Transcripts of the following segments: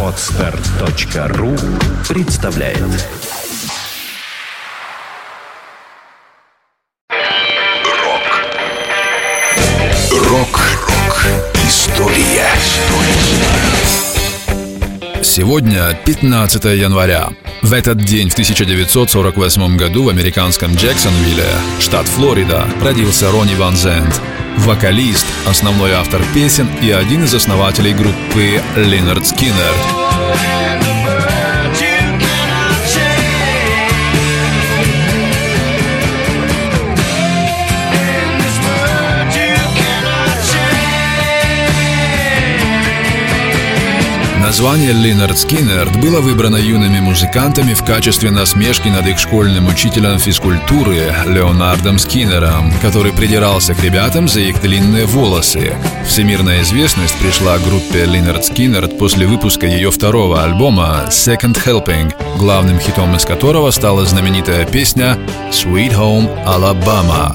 Отстар.ру представляет. Рок. Рок-рок История. Сегодня 15 января. В этот день в 1948 году в американском Джексонвилле, штат Флорида, родился Ронни Ван Зент, вокалист, основной автор песен и один из основателей группы Линард Скиннер. Название Lynyrd Skynyrd было выбрано юными музыкантами в качестве насмешки над их школьным учителем физкультуры Леонардом Скиннером, который придирался к ребятам за их длинные волосы. Всемирная известность пришла группе Линард Скиннерд после выпуска ее второго альбома Second Helping, главным хитом из которого стала знаменитая песня Sweet Home Alabama.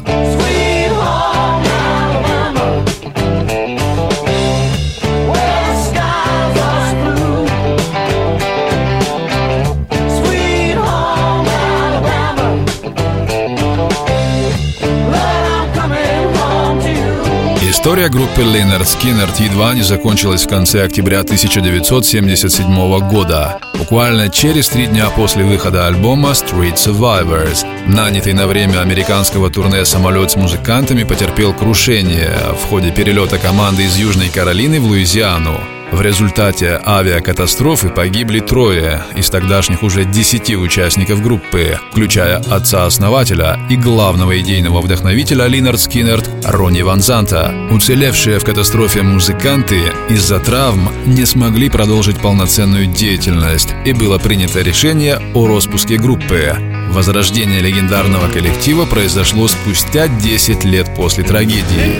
История группы Лейнард Скиннерт едва не закончилась в конце октября 1977 года, буквально через три дня после выхода альбома Street Survivors. Нанятый на время американского турне самолет с музыкантами потерпел крушение в ходе перелета команды из Южной Каролины в Луизиану. В результате авиакатастрофы погибли трое из тогдашних уже десяти участников группы, включая отца-основателя и главного идейного вдохновителя Линард Скиннерт Ронни Ван Занта. Уцелевшие в катастрофе музыканты из-за травм не смогли продолжить полноценную деятельность, и было принято решение о распуске группы. Возрождение легендарного коллектива произошло спустя 10 лет после трагедии.